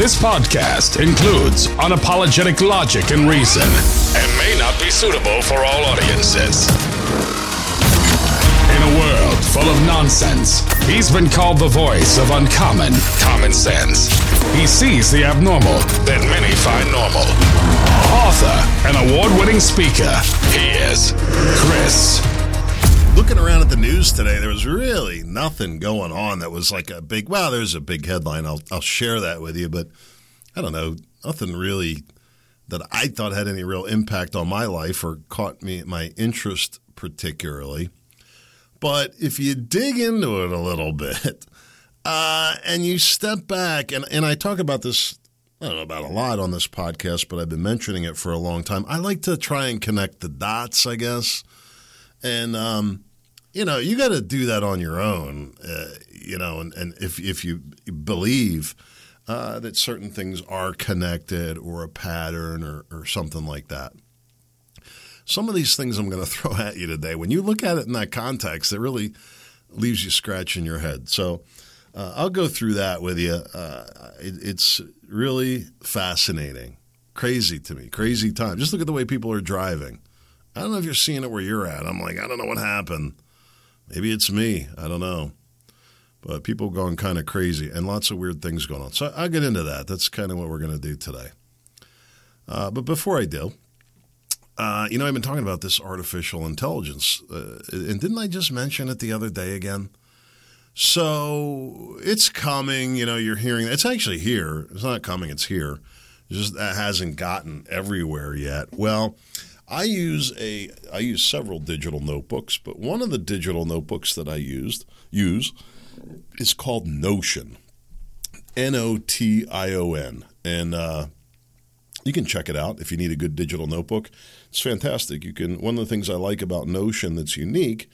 This podcast includes unapologetic logic and reason and may not be suitable for all audiences. In a world full of nonsense, he's been called the voice of uncommon common sense. He sees the abnormal that many find normal. Author and award winning speaker, he is Chris looking around at the news today, there was really nothing going on that was like a big. Wow, there's a big headline. I'll I'll share that with you, but I don't know, nothing really that I thought had any real impact on my life or caught me my interest particularly. But if you dig into it a little bit uh, and you step back, and, and I talk about this, I don't know about a lot on this podcast, but I've been mentioning it for a long time. I like to try and connect the dots, I guess. And um, you know, you got to do that on your own. Uh, you know, and, and if if you believe uh, that certain things are connected or a pattern or, or something like that. Some of these things I'm going to throw at you today, when you look at it in that context, it really leaves you scratching your head. So uh, I'll go through that with you. Uh, it, it's really fascinating, crazy to me, crazy time. Just look at the way people are driving. I don't know if you're seeing it where you're at. I'm like, I don't know what happened. Maybe it's me. I don't know. But people going kind of crazy and lots of weird things going on. So I'll get into that. That's kind of what we're going to do today. Uh, but before I do, uh, you know, I've been talking about this artificial intelligence. Uh, and didn't I just mention it the other day again? So it's coming. You know, you're hearing it's actually here. It's not coming, it's here. It just that hasn't gotten everywhere yet. Well, I use a I use several digital notebooks, but one of the digital notebooks that I used use is called Notion, N O T I O N, and uh, you can check it out if you need a good digital notebook. It's fantastic. You can one of the things I like about Notion that's unique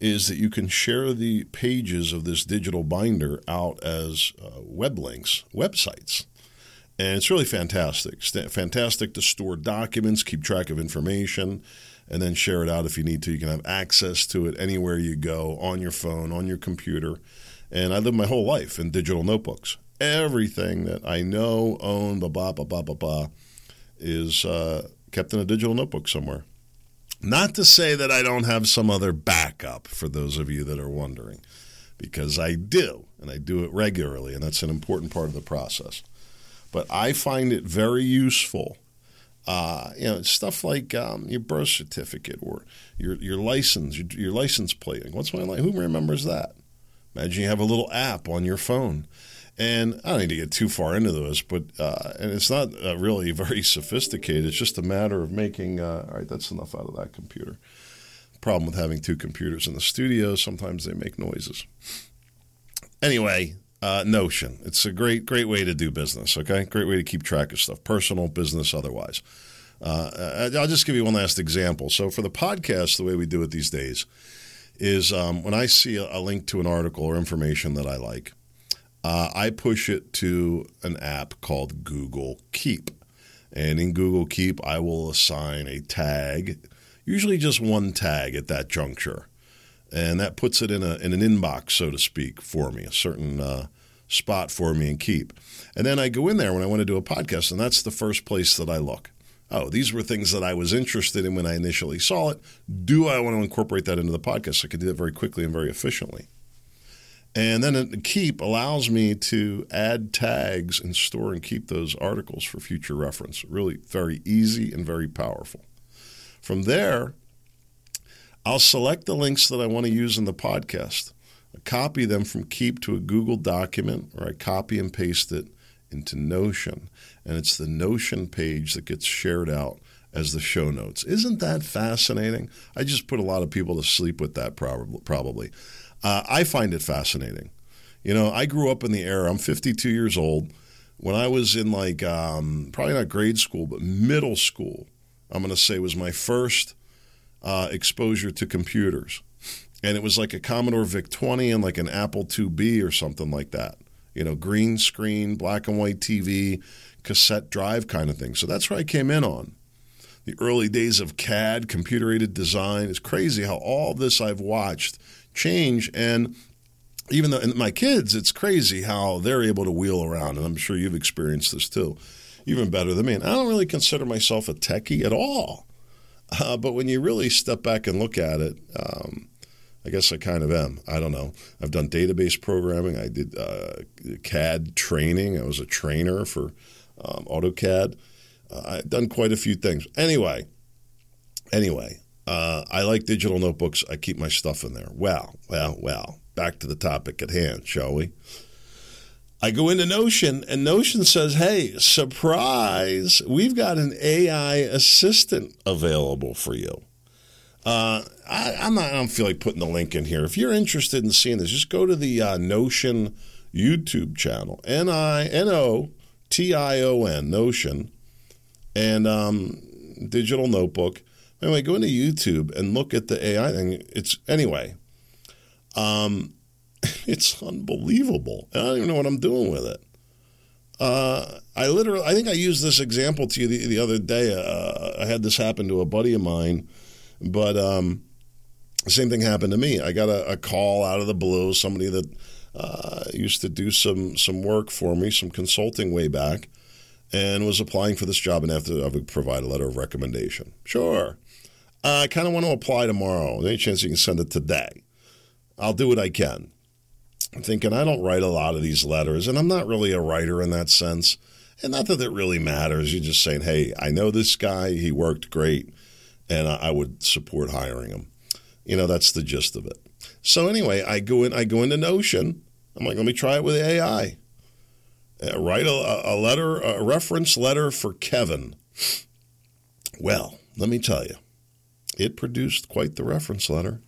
is that you can share the pages of this digital binder out as uh, web links, websites. And it's really fantastic. Fantastic to store documents, keep track of information, and then share it out if you need to. You can have access to it anywhere you go on your phone, on your computer. And I live my whole life in digital notebooks. Everything that I know, own, blah, blah, blah, blah, blah, blah, is uh, kept in a digital notebook somewhere. Not to say that I don't have some other backup for those of you that are wondering, because I do, and I do it regularly, and that's an important part of the process but I find it very useful. Uh, you know, stuff like um, your birth certificate or your your license, your, your license plate. What's my license? Who remembers that? Imagine you have a little app on your phone. And I don't need to get too far into this, but uh, and it's not uh, really very sophisticated. It's just a matter of making. Uh, all right, that's enough out of that computer. Problem with having two computers in the studio, sometimes they make noises. Anyway, uh, Notion. It's a great, great way to do business. Okay, great way to keep track of stuff, personal, business, otherwise. Uh, I'll just give you one last example. So for the podcast, the way we do it these days is um, when I see a, link to an article or information that I like, uh, I push it to an app called Google Keep. And in Google Keep, I will assign a tag, usually just one tag at that juncture and that puts it in a in an inbox, so to speak, for me, a certain uh, spot for me and keep. And then I go in there when I want to do a podcast, and that's the first place that I look. Oh, these were things that I was interested in when I initially saw it. Do I want to incorporate that into the podcast? I can do that very quickly and very efficiently. And then Keep allows me to add tags and store and keep those articles for future reference. Really very easy and very powerful. From there, I'll select the links that I want to use in the podcast. I copy them from Keep to a Google document, or I copy and paste it into Notion. And it's the Notion page that gets shared out as the show notes. Isn't that fascinating? I just put a lot of people to sleep with that, probably. Uh, I find it fascinating. You know, I grew up in the era, I'm 52 years old. When I was in like, um, probably not grade school, but middle school, I'm going to say was my first uh, exposure to computers. And it was like a Commodore VIC 20 and like an Apple IIe or something like that. You know, green screen, black and white TV, cassette drive kind of thing. So that's where I came in on. The early days of CAD, computer aided design. It's crazy how all this I've watched change. And even though and my kids, it's crazy how they're able to wheel around, and I'm sure you've experienced this too, even better than me. And I don't really consider myself a techie at all, uh, but when you really step back and look at it, um, I guess I kind of am. I don't know. I've done database programming. I did uh, CAD training. I was a trainer for um, AutoCAD. Uh, I've done quite a few things. Anyway, anyway, uh, I like digital notebooks. I keep my stuff in there. Well, well, well. Back to the topic at hand, shall we? I go into Notion, and Notion says, "Hey, surprise! We've got an AI assistant available for you." Uh, I, am not. I don't feel like putting the link in here. If you're interested in seeing this, just go to the uh, Notion YouTube channel. N I N O T I O N Notion, and um, digital notebook. Anyway, go into YouTube and look at the AI thing. It's anyway. Um, it's unbelievable. I don't even know what I'm doing with it. Uh, I literally, I think I used this example to you the, the other day. Uh, I had this happen to a buddy of mine, but um, the same thing happened to me. I got a, a call out of the blue, somebody that uh, used to do some some work for me, some consulting way back, and was applying for this job and to, I would provide a letter of recommendation. Sure. Uh, I kind of want to apply tomorrow. Any chance you can send it today? I'll do what I can. I'm thinking I don't write a lot of these letters, and I'm not really a writer in that sense. And not that it really matters. You're just saying, hey, I know this guy. He worked great, and I would support hiring him. You know, that's the gist of it. So anyway, I go in. I go into Notion. I'm like, let me try it with AI. Uh, write a, a letter, a reference letter for Kevin. Well, let me tell you, it produced quite the reference letter.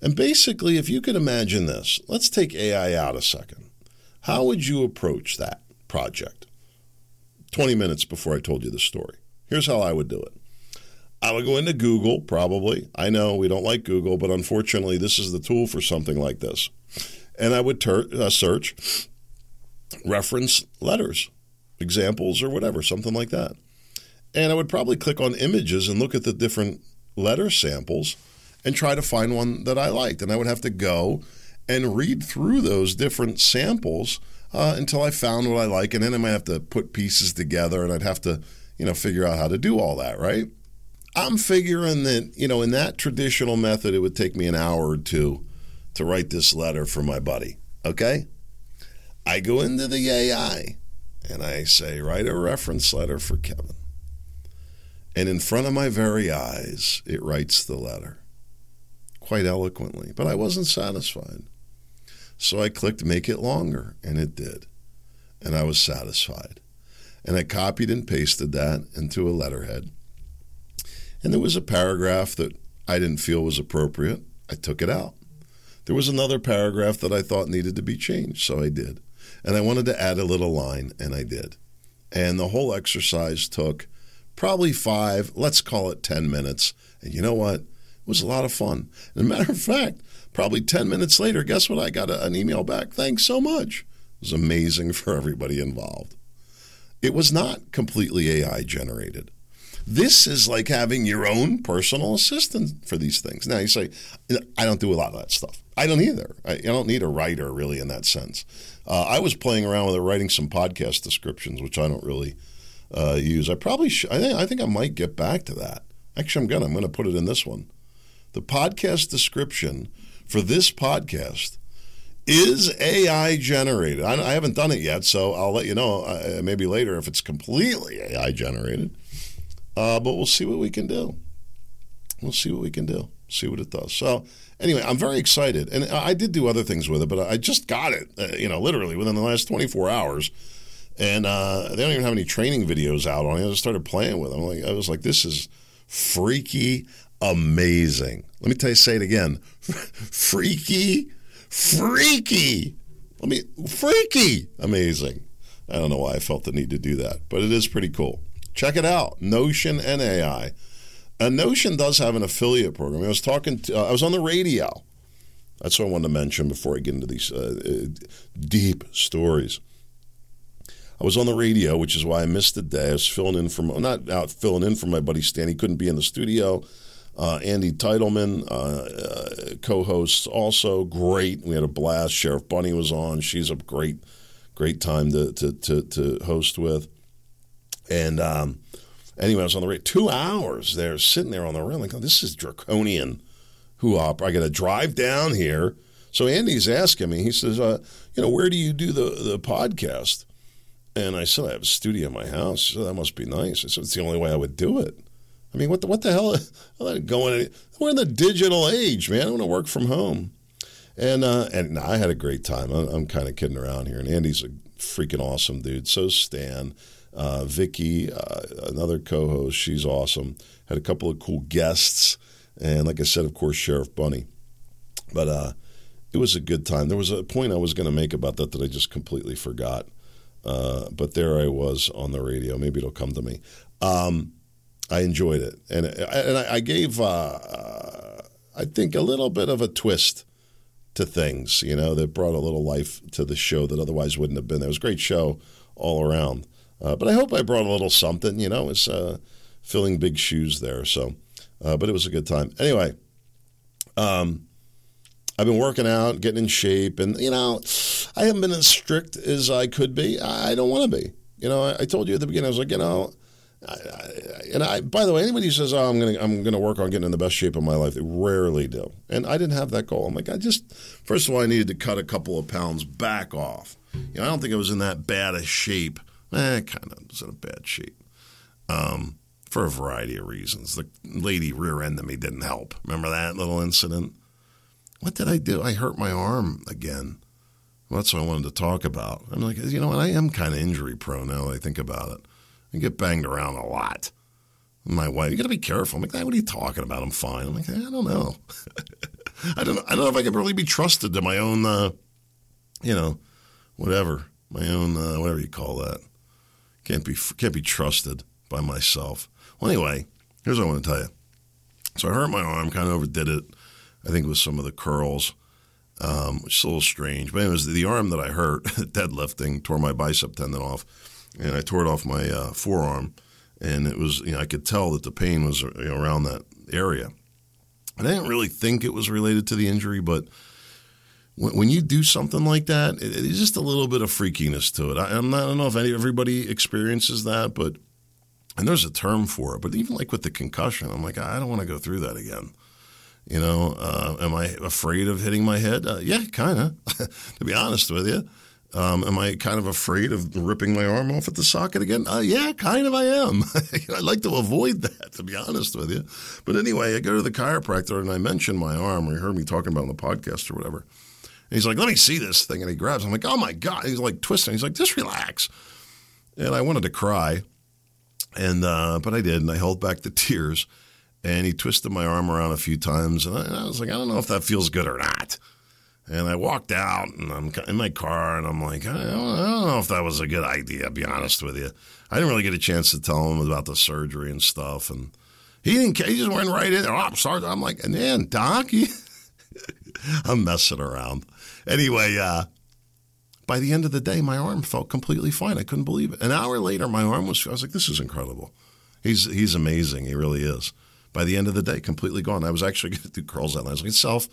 And basically, if you could imagine this, let's take AI out a second. How would you approach that project? 20 minutes before I told you the story. Here's how I would do it. I would go into Google, probably. I know we don't like Google, but unfortunately, this is the tool for something like this. And I would ter- uh, search reference letters, examples, or whatever, something like that. And I would probably click on images and look at the different letter samples and try to find one that I liked. And I would have to go and read through those different samples uh, until I found what I like. And then I might have to put pieces together and I'd have to, you know, figure out how to do all that, right? I'm figuring that, you know, in that traditional method, it would take me an hour or two to write this letter for my buddy. Okay? I go into the AI and I say, write a reference letter for Kevin. And in front of my very eyes, it writes the letter quite eloquently, but I wasn't satisfied. So I clicked make it longer, and it did. And I was satisfied. And I copied and pasted that into a letterhead. And there was a paragraph that I didn't feel was appropriate. I took it out. There was another paragraph that I thought needed to be changed, so I did. And I wanted to add a little line, and I did. And the whole exercise took probably five, let's call it 10 minutes. And you know what? Was a lot of fun. And a matter of fact, probably 10 minutes later, guess what? I got a, an email back. Thanks so much. It was amazing for everybody involved. It was not completely AI generated. This is like having your own personal assistant for these things. Now, you say, I don't do a lot of that stuff. I don't either. I, I don't need a writer really in that sense. Uh, I was playing around with it, writing some podcast descriptions, which I don't really uh, use. I probably should, I think, I think I might get back to that. Actually, I'm to. I'm going to put it in this one the podcast description for this podcast is AI generated. I, I, haven't done it yet, so I'll let you know uh, maybe later if it's completely AI generated. Uh, but we'll see what we can do. We'll see what we can do. See what it does. So anyway, I'm very excited, and I did do other things with it, but I just got it. Uh, you know, literally within the last 24 hours. And uh, they don't even have any training videos out on it. I just started playing with them. Like, I was like, this is freaky amazing. Let me tell you, say it again. freaky, freaky. Let me, freaky, amazing. I don't know why I felt the need to do that, but it is pretty cool. Check it out, Notion and AI. And Notion does have an affiliate program. I was talking, to, uh, I was on the radio. That's what I wanted to mention before I get into these uh, uh, deep stories. I was on the radio, which is why I missed the day. I was filling in for not out filling in for my buddy Stan. He couldn't be in the studio Uh, Andy Teitelman, uh, uh, co-hosts, also great. We had a blast. Sheriff Bunny was on. She's a great, great time to to to, to host with. And um, anyway, I was on the radio two hours there, sitting there on the rail. Like, oh, this is draconian. Who up? I got to drive down here. So Andy's asking me. He says, uh, "You know, where do you do the the podcast?" And I said, "I have a studio in my house." Said, "That must be nice." I said, "It's the only way I would do it." I mean, what the what the hell? I'm going. We're in the digital age, man. I want to work from home. And uh, and I had a great time. I'm, I'm kind of kidding around here. And Andy's a freaking awesome dude. So Stan. Uh, Vicky, uh, another co-host, she's awesome. Had a couple of cool guests, and like I said, of course, Sheriff Bunny. But uh, it was a good time. There was a point I was going to make about that that I just completely forgot. Uh, but there I was on the radio. Maybe it'll come to me. Um, I enjoyed it, and and I gave uh, I think a little bit of a twist to things. You know, that brought a little life to the show that otherwise wouldn't have been. There was a great show all around. Uh, but I hope I brought a little something. You know, it's uh, filling big shoes there. So, uh, but it was a good time. Anyway, um, I've been working out, getting in shape, and you know, I haven't been as strict as I could be. I don't want to be. You know, I, I, told you at the beginning, I was like, you know, I, I, and I. By the way, anybody who says, "Oh, I'm gonna, I'm gonna work on getting in the best shape of my life," they rarely do. And I didn't have that goal. I'm like, I just, first of all, I needed to cut a couple of pounds back off. You know, I don't think I was in that bad a shape eh, kind of was in a bad shape um, for a variety of reasons. The lady rear ended me didn't help. Remember that little incident? What did I do? I hurt my arm again. Well, that's what I wanted to talk about. I'm like, you know what? I am kind of injury prone now that I think about it. I get banged around a lot. My wife, you got to be careful. I'm like, what are you talking about? I'm fine. I'm like, I don't know. I don't. I don't know if I can really be trusted to my own, uh, you know, whatever, my own, uh, whatever you call that. Can't be can't be trusted by myself. Well, anyway, here's what I want to tell you. So I hurt my arm, kind of overdid it. I think with some of the curls, um, which is a little strange. But was the arm that I hurt deadlifting, tore my bicep tendon off, and I tore it off my uh, forearm. And it was, you know, I could tell that the pain was you know, around that area. And I didn't really think it was related to the injury, but when you do something like that, it's just a little bit of freakiness to it. I, am not, I don't know if any, everybody experiences that, but and there's a term for it. But even like with the concussion, I'm like, I don't want to go through that again. You know, uh, am I afraid of hitting my head? Uh, yeah, kind of. to be honest with you, um, am I kind of afraid of ripping my arm off at the socket again? Uh, yeah, kind of. I am. I'd like to avoid that, to be honest with you. But anyway, I go to the chiropractor and I mention my arm, or you heard me talking about on the podcast or whatever. And he's like, let me see this thing. And he grabs. I'm like, oh my God. He's like twisting. He's like, just relax. And I wanted to cry. And, uh, but I did. And I held back the tears. And he twisted my arm around a few times. And I, and I was like, I don't know if that feels good or not. And I walked out and I'm in my car and I'm like, I don't, I don't know if that was a good idea, to be honest with you. I didn't really get a chance to tell him about the surgery and stuff. And he didn't He just went right in. Oh, I'm sorry. I'm like, and then, Doc, I'm messing around. Anyway, uh, by the end of the day, my arm felt completely fine. I couldn't believe it. An hour later, my arm was. I was like, "This is incredible." He's he's amazing. He really is. By the end of the day, completely gone. I was actually going to do curls out. And I was like, "Self,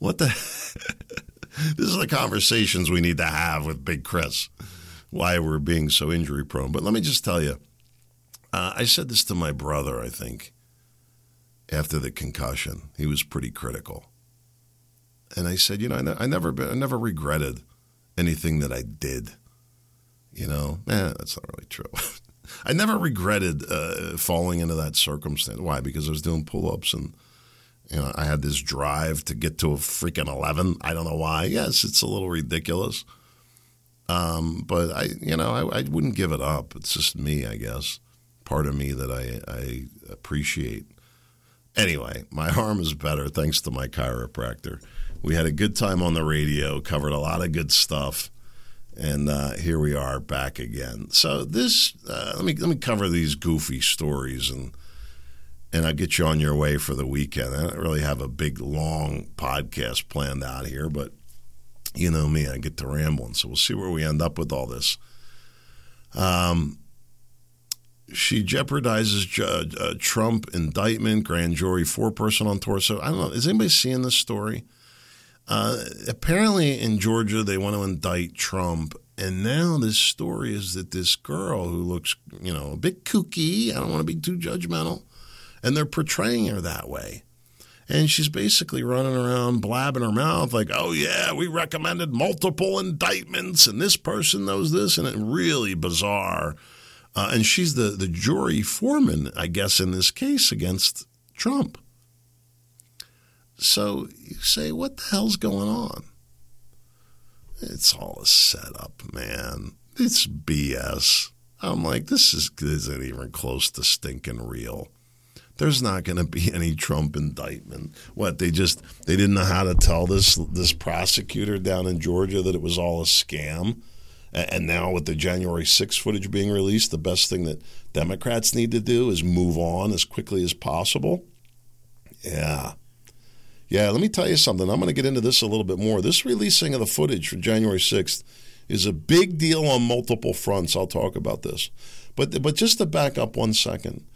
what the? this is the conversations we need to have with Big Chris. Why we're being so injury prone." But let me just tell you, uh, I said this to my brother. I think after the concussion, he was pretty critical. And I said, you know, I, ne- I never, been, I never regretted anything that I did. You know, eh, that's not really true. I never regretted uh, falling into that circumstance. Why? Because I was doing pull-ups and you know I had this drive to get to a freaking eleven. I don't know why. Yes, it's a little ridiculous. Um, but I, you know, I, I, wouldn't give it up. It's just me, I guess. Part of me that I, I appreciate. Anyway, my arm is better thanks to my chiropractor. We had a good time on the radio, covered a lot of good stuff, and uh, here we are back again. So this, uh, let me let me cover these goofy stories, and and I'll get you on your way for the weekend. I don't really have a big long podcast planned out here, but you know me, I get to rambling, so we'll see where we end up with all this. Um, she jeopardizes uh, Trump indictment, grand jury foreperson on tour. So I don't know. Is anybody seeing this story? Uh, apparently in Georgia they want to indict Trump, and now this story is that this girl who looks, you know, a bit kooky. I don't want to be too judgmental, and they're portraying her that way. And she's basically running around blabbing her mouth like, oh, yeah, we recommended multiple indictments, and this person knows this, and it really bizarre. Uh, and she's the, the jury foreman, I guess, in this case against Trump. So you say, what the hell's going on? It's all a setup, man. It's BS. I'm like, this is isn't even close to stinking real. There's not going to be any Trump indictment. What they just they didn't know how to tell this this prosecutor down in Georgia that it was all a scam. And now with the January 6th footage being released, the best thing that Democrats need to do is move on as quickly as possible. Yeah. Yeah, let me tell you something. I'm going to get into this a little bit more. This releasing of the footage for January 6th is a big deal on multiple fronts. I'll talk about this. But but just to back up one second.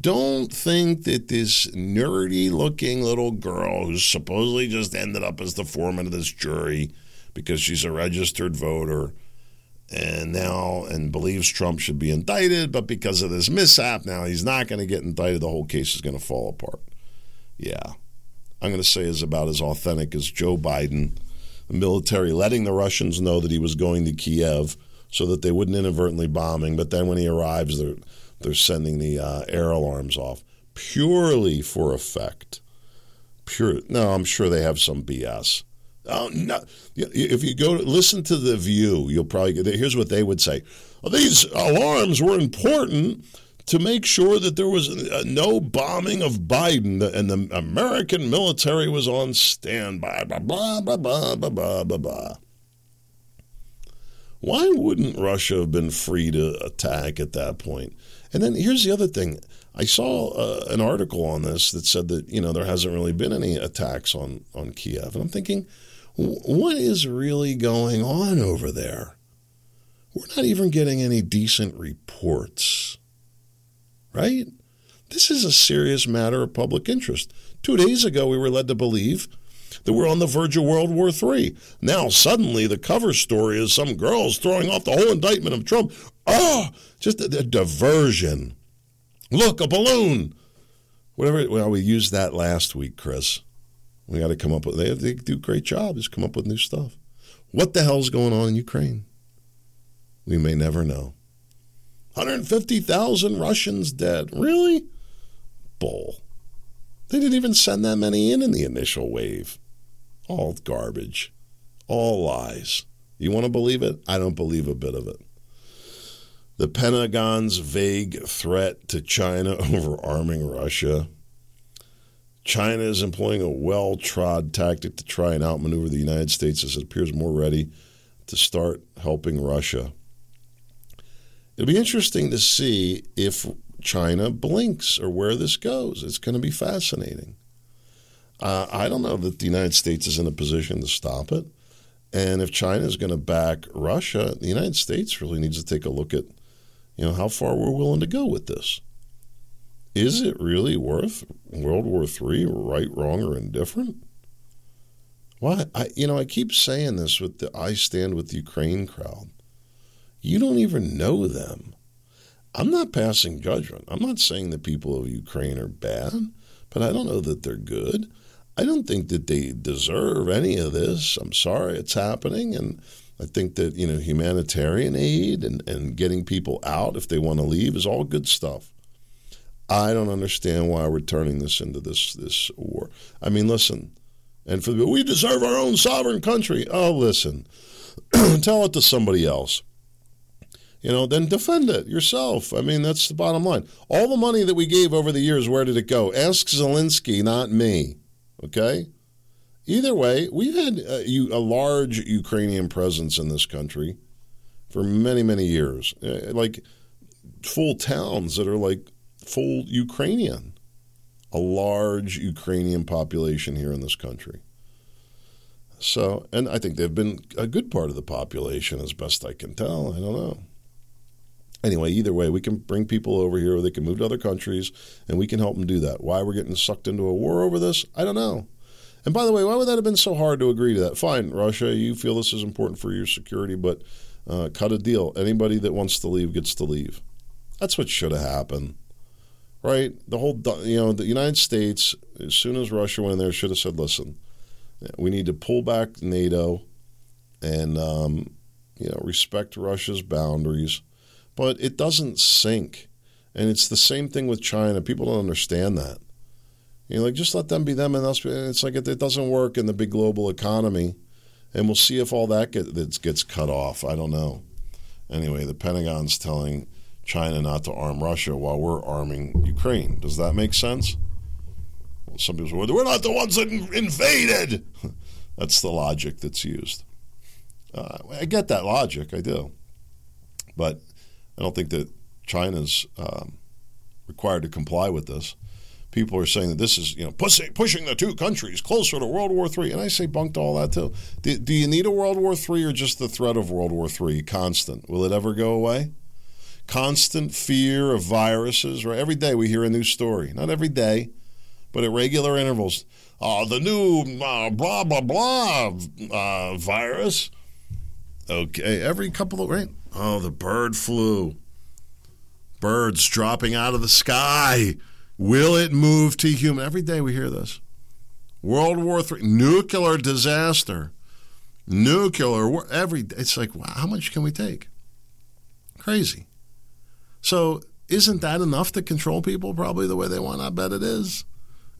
Don't think that this nerdy looking little girl who supposedly just ended up as the foreman of this jury because she's a registered voter and now and believes Trump should be indicted, but because of this mishap, now he's not going to get indicted. The whole case is going to fall apart. Yeah. I'm going to say is about as authentic as Joe Biden, the military letting the Russians know that he was going to Kiev so that they wouldn't inadvertently bombing. But then when he arrives, they're they're sending the uh, air alarms off purely for effect. Pure. No, I'm sure they have some BS. Oh, no. If you go to, listen to the View, you'll probably get. Here's what they would say: well, These alarms were important to make sure that there was uh, no bombing of Biden and the American military was on standby. Blah, blah, blah, blah, blah, blah, blah, blah. Why wouldn't Russia have been free to attack at that point? And then here's the other thing. I saw uh, an article on this that said that, you know, there hasn't really been any attacks on, on Kiev. And I'm thinking, what is really going on over there? We're not even getting any decent reports right? This is a serious matter of public interest. Two days ago, we were led to believe that we're on the verge of World War III. Now, suddenly, the cover story is some girls throwing off the whole indictment of Trump. Oh, just a, a diversion. Look, a balloon. Whatever. Well, we used that last week, Chris. We got to come up with. They, they do a great job. Just come up with new stuff. What the hell's going on in Ukraine? We may never know. 150,000 Russians dead. Really? Bull. They didn't even send that many in in the initial wave. All garbage. All lies. You want to believe it? I don't believe a bit of it. The Pentagon's vague threat to China over arming Russia. China is employing a well trod tactic to try and outmaneuver the United States as it appears more ready to start helping Russia. It'll be interesting to see if China blinks or where this goes. It's going to be fascinating. Uh, I don't know that the United States is in a position to stop it. And if China is going to back Russia, the United States really needs to take a look at, you know, how far we're willing to go with this. Is it really worth World War III, right, wrong, or indifferent? Why? I, you know, I keep saying this with the I stand with Ukraine crowd. You don't even know them. I'm not passing judgment. I'm not saying the people of Ukraine are bad, but I don't know that they're good. I don't think that they deserve any of this. I'm sorry it's happening. And I think that, you know, humanitarian aid and, and getting people out if they want to leave is all good stuff. I don't understand why we're turning this into this this war. I mean, listen, and for the, we deserve our own sovereign country. Oh, listen, tell it to somebody else you know, then defend it yourself. I mean, that's the bottom line. All the money that we gave over the years, where did it go? Ask Zelensky, not me. Okay? Either way, we've had a, a large Ukrainian presence in this country for many, many years. Uh, like full towns that are like full Ukrainian. A large Ukrainian population here in this country. So, and I think they've been a good part of the population, as best I can tell. I don't know. Anyway, either way, we can bring people over here, or they can move to other countries, and we can help them do that. Why we're getting sucked into a war over this, I don't know. And by the way, why would that have been so hard to agree to that? Fine, Russia, you feel this is important for your security, but uh, cut a deal. Anybody that wants to leave gets to leave. That's what should have happened, right? The whole, you know, the United States, as soon as Russia went in there, should have said, listen, we need to pull back NATO and, um, you know, respect Russia's boundaries. But it doesn't sink. And it's the same thing with China. People don't understand that. You know, like just let them be them and us. Be, it's like it, it doesn't work in the big global economy, and we'll see if all that get, gets cut off. I don't know. Anyway, the Pentagon's telling China not to arm Russia while we're arming Ukraine. Does that make sense? Well, some people say, we're not the ones that invaded. that's the logic that's used. Uh, I get that logic, I do. But I don't think that China's um, required to comply with this people are saying that this is you know pushing, the two countries closer to World War III, and I say bunked all that too. Do, do you need a World War III or just the threat of World War III constant? Will it ever go away? Constant fear of viruses, right? Every day we hear a new story. Not every day, but at regular intervals. Uh, the new uh, blah blah blah uh, virus. Okay, every couple of right. Oh, the bird flu. Birds dropping out of the sky Will it move to human? Every day we hear this. World War III, nuclear disaster, nuclear war. Every it's like, wow, how much can we take? Crazy. So isn't that enough to control people? Probably the way they want. I bet it is.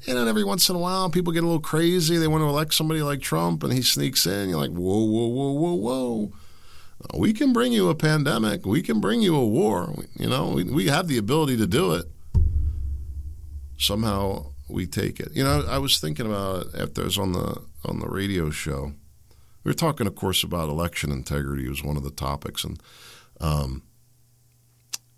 And then every once in a while, people get a little crazy. They want to elect somebody like Trump, and he sneaks in. You're like, whoa, whoa, whoa, whoa, whoa. We can bring you a pandemic. We can bring you a war. You know, we, we have the ability to do it somehow we take it. You know, I was thinking about it after I was on the on the radio show. We were talking, of course, about election integrity was one of the topics, and um,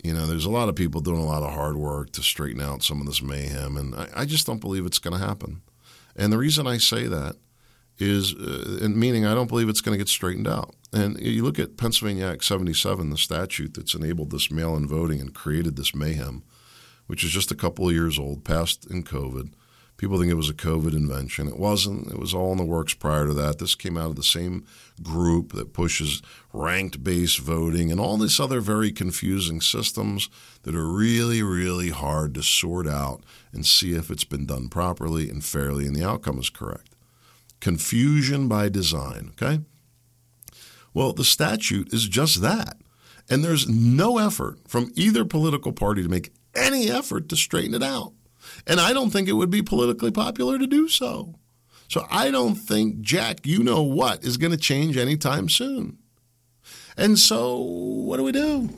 you know, there's a lot of people doing a lot of hard work to straighten out some of this mayhem, and I, I just don't believe it's going to happen. And the reason I say that is, uh, meaning I don't believe it's going to get straightened out. And you look at Pennsylvania Act 77, the statute that's enabled this mail-in voting and created this mayhem which is just a couple of years old, passed in COVID. People think it was a COVID invention. It wasn't. It was all in the works prior to that. This came out of the same group that pushes ranked based voting and all these other very confusing systems that are really, really hard to sort out and see if it's been done properly and fairly and the outcome is correct. Confusion by design, okay? Well, the statute is just that. And there's no effort from either political party to make any effort to straighten it out. And I don't think it would be politically popular to do so. So I don't think Jack, you know what, is going to change anytime soon. And so what do we do?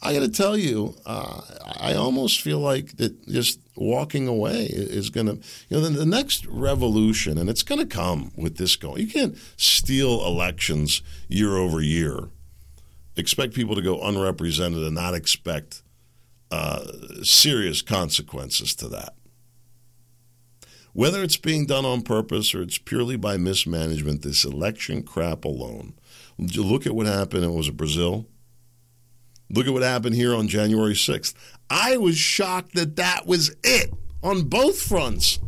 I got to tell you, uh, I almost feel like that just walking away is going to, you know, the, the next revolution, and it's going to come with this going. You can't steal elections year over year, expect people to go unrepresented, and not expect uh, serious consequences to that. Whether it's being done on purpose or it's purely by mismanagement, this election crap alone. Look at what happened. It was Brazil. Look at what happened here on January 6th. I was shocked that that was it on both fronts.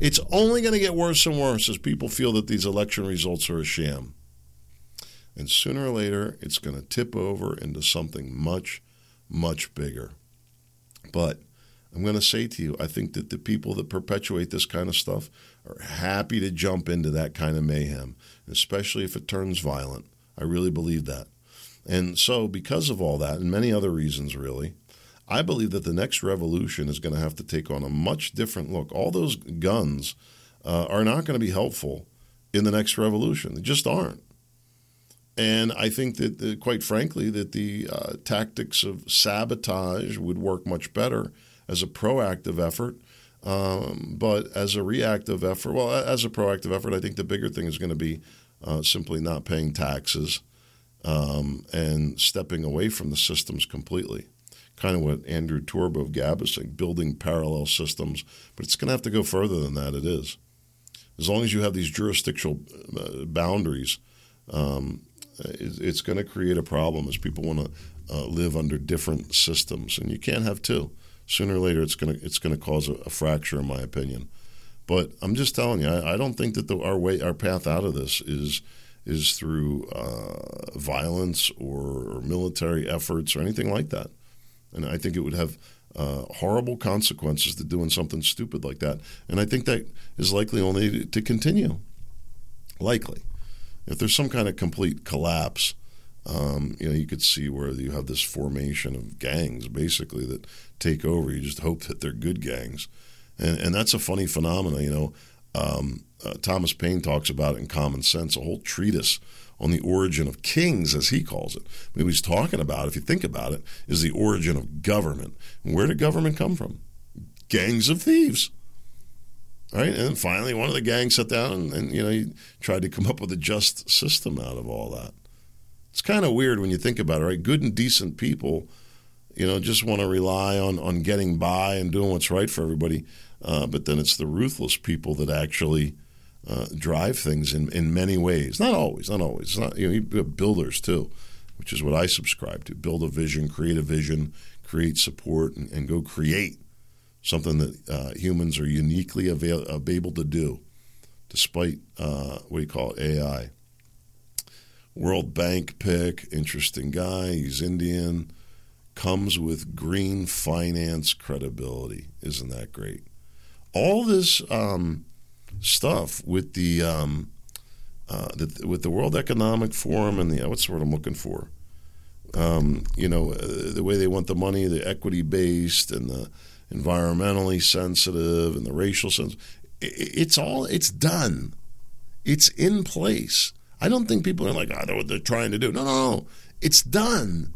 It's only going to get worse and worse as people feel that these election results are a sham. And sooner or later, it's going to tip over into something much, much bigger. But I'm going to say to you, I think that the people that perpetuate this kind of stuff are happy to jump into that kind of mayhem, especially if it turns violent. I really believe that. And so, because of all that, and many other reasons, really, I believe that the next revolution is going to have to take on a much different look. All those guns uh, are not going to be helpful in the next revolution. They just aren't. And I think that, uh, quite frankly, that the uh, tactics of sabotage would work much better as a proactive effort. Um, but as a reactive effort, well, as a proactive effort, I think the bigger thing is going to be uh, simply not paying taxes um, and stepping away from the systems completely. Kind of what Andrew Torba of Gab is saying, building parallel systems. But it's going to have to go further than that. It is. As long as you have these jurisdictional uh, boundaries, um, it's going to create a problem as people want to uh, live under different systems, and you can't have two. Sooner or later, it's going to it's going to cause a, a, fracture, in my opinion. But I'm just telling you, I, I don't think that the, our way, our path out of this is is through uh, violence or, military efforts or anything like that. And I think it would have uh, horrible consequences to doing something stupid like that. And I think that is likely only to continue. Likely. If there's some kind of complete collapse, um, you know, you could see where you have this formation of gangs basically that take over. You just hope that they're good gangs. And, and that's a funny phenomenon, you know. Um, uh, Thomas Paine talks about it in Common Sense, a whole treatise on the origin of kings, as he calls it. I mean, he's talking about, if you think about it, is the origin of government. And where did government come from? Gangs of thieves. Right? And then finally, one of the gangs sat down and, and you know, he tried to come up with a just system out of all that. It's kind of weird when you think about it, right? Good and decent people, you know, just want to rely on, on getting by and doing what's right for everybody. Uh, but then it's the ruthless people that actually uh, drive things in, in many ways. Not always, not always. Not, you know, you builders too, which is what I subscribe to. Build a vision, create a vision, create support, and, and go create something that uh, humans are uniquely avail- able to do, despite uh, what you call AI. World Bank pick, interesting guy. He's Indian. Comes with green finance credibility. Isn't that great? All this um, stuff with the, um, uh, the, with the World Economic Forum and the what's the word I'm looking for? Um, you know, uh, the way they want the money, the equity based and the environmentally sensitive and the racial sense. It's all it's done. It's in place. I don't think people are like, oh, what they're trying to do. No, no, no. It's done.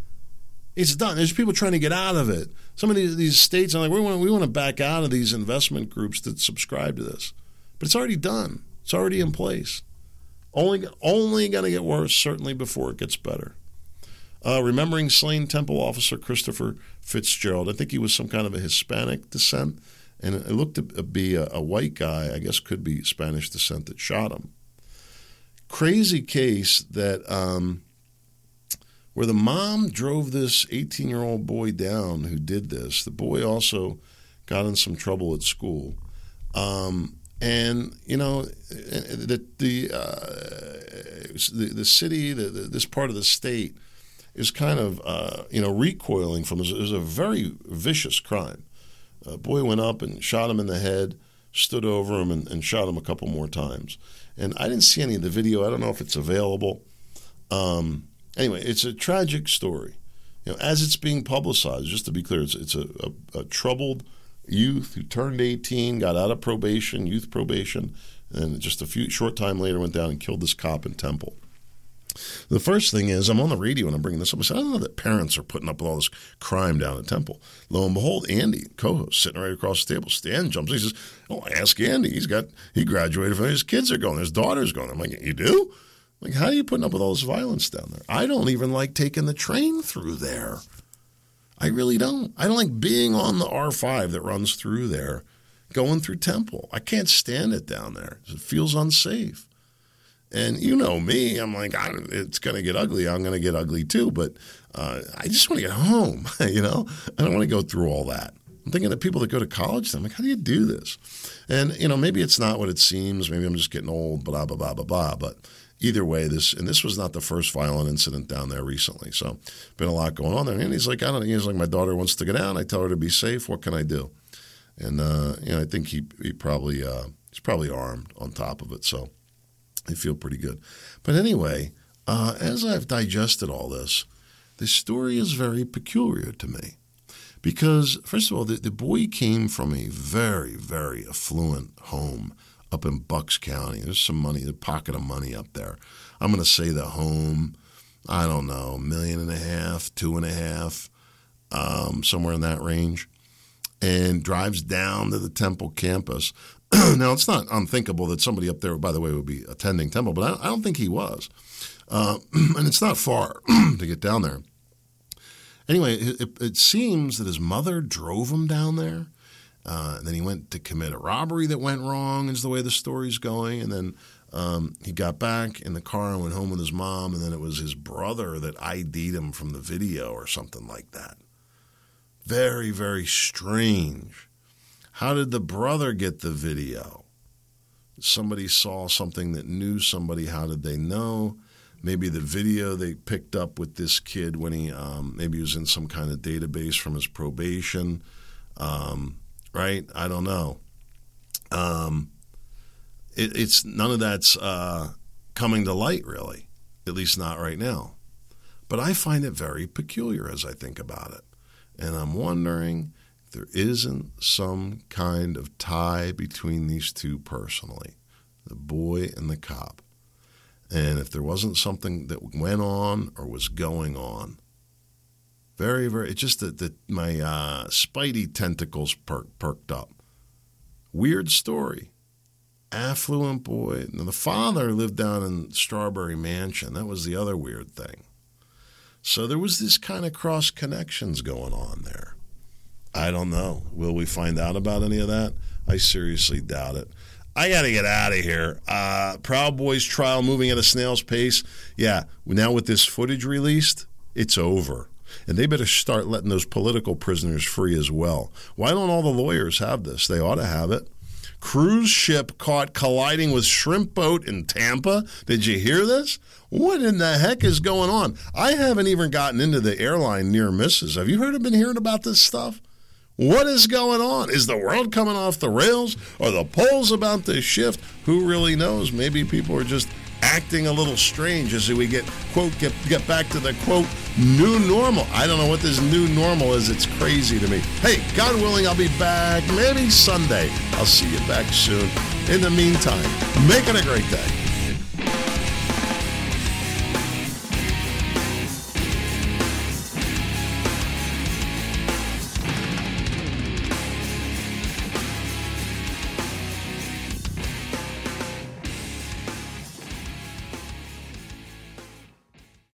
It's done. There's people trying to get out of it. Some of these, these states are like, we want, we want to back out of these investment groups that subscribe to this. But it's already done. It's already in place. Only, only going to get worse, certainly before it gets better. Uh, remembering slain Temple officer Christopher Fitzgerald. I think he was some kind of a Hispanic descent, and it looked to be a, a white guy, I guess could be Spanish descent, that shot him crazy case that um, where the mom drove this 18 year old boy down who did this. The boy also got in some trouble at school. Um, and you know the the, uh, the, the city, the, the, this part of the state, is kind of uh, you know recoiling from. It was a very vicious crime. A boy went up and shot him in the head, stood over him, and, and shot him a couple more times. And I didn't see any of the video. I don't know if it's available. Um, anyway, it's a tragic story. You know, as it's being publicized, just to be clear, it's, it's a, a, a troubled youth who turned 18, got out of probation, youth probation, and just a few short time later went down and killed this cop in Temple. The first thing is, I'm on the radio and I'm bringing this up. I said, I don't know that parents are putting up with all this crime down at Temple. Lo and behold, Andy, co-host, sitting right across the table. Stan jumps. He says, "Oh, ask Andy. He's got he graduated from his kids are going. His daughter's going." I'm like, "You do?" I'm like, how are you putting up with all this violence down there? I don't even like taking the train through there. I really don't. I don't like being on the R5 that runs through there, going through Temple. I can't stand it down there. It feels unsafe. And you know me, I'm like, it's going to get ugly. I'm going to get ugly too. But uh, I just want to get home. you know, I don't want to go through all that. I'm thinking of people that go to college. I'm like, how do you do this? And you know, maybe it's not what it seems. Maybe I'm just getting old. Blah blah blah blah blah. But either way, this and this was not the first violent incident down there recently. So, been a lot going on there. And he's like, I don't. know. He's like, my daughter wants to go down. I tell her to be safe. What can I do? And uh, you know, I think he he probably uh, he's probably armed on top of it. So I feel pretty good. But anyway, uh, as I've digested all this, the story is very peculiar to me. Because, first of all, the, the boy came from a very, very affluent home up in Bucks County. There's some money, a pocket of money up there. I'm going to say the home, I don't know, million and a half, two and a half, um, somewhere in that range, and drives down to the Temple campus now, it's not unthinkable that somebody up there, by the way, would be attending Temple, but I, I don't think he was. Uh, and it's not far to get down there. Anyway, it, it, seems that his mother drove him down there. Uh, and then he went to commit a robbery that went wrong, is the way the story's going. And then Um, he got back in the car and went home with his mom, and then it was his brother that ID'd him from the video or something like that. Very, very strange. How did the brother get the video? Somebody saw something that knew somebody. How did they know? Maybe the video they picked up with this kid when he um, maybe he was in some kind of database from his probation, um, right? I don't know. Um, it, it's none of that's uh, coming to light, really, at least not right now. But I find it very peculiar as I think about it. And I'm wondering if there isn't some kind of tie between these two personally the boy and the cop. And if there wasn't something that went on or was going on, very, very, it's just that, that my uh, spidey tentacles per- perked up. Weird story affluent boy. And the father lived down in Strawberry Mansion. That was the other weird thing. So there was this kind of cross connections going on there. I don't know. Will we find out about any of that? I seriously doubt it. I got to get out of here. Uh, Proud Boys trial moving at a snail's pace. Yeah, now with this footage released, it's over. And they better start letting those political prisoners free as well. Why don't all the lawyers have this? They ought to have it. Cruise ship caught colliding with shrimp boat in Tampa. Did you hear this? What in the heck is going on? I haven't even gotten into the airline near misses. Have you heard? Of been hearing about this stuff? What is going on? Is the world coming off the rails? Are the polls about to shift? Who really knows? Maybe people are just acting a little strange as we get quote get get back to the quote new normal. I don't know what this new normal is. It's crazy to me. Hey, God willing, I'll be back maybe Sunday. I'll see you back soon. In the meantime, make it a great day.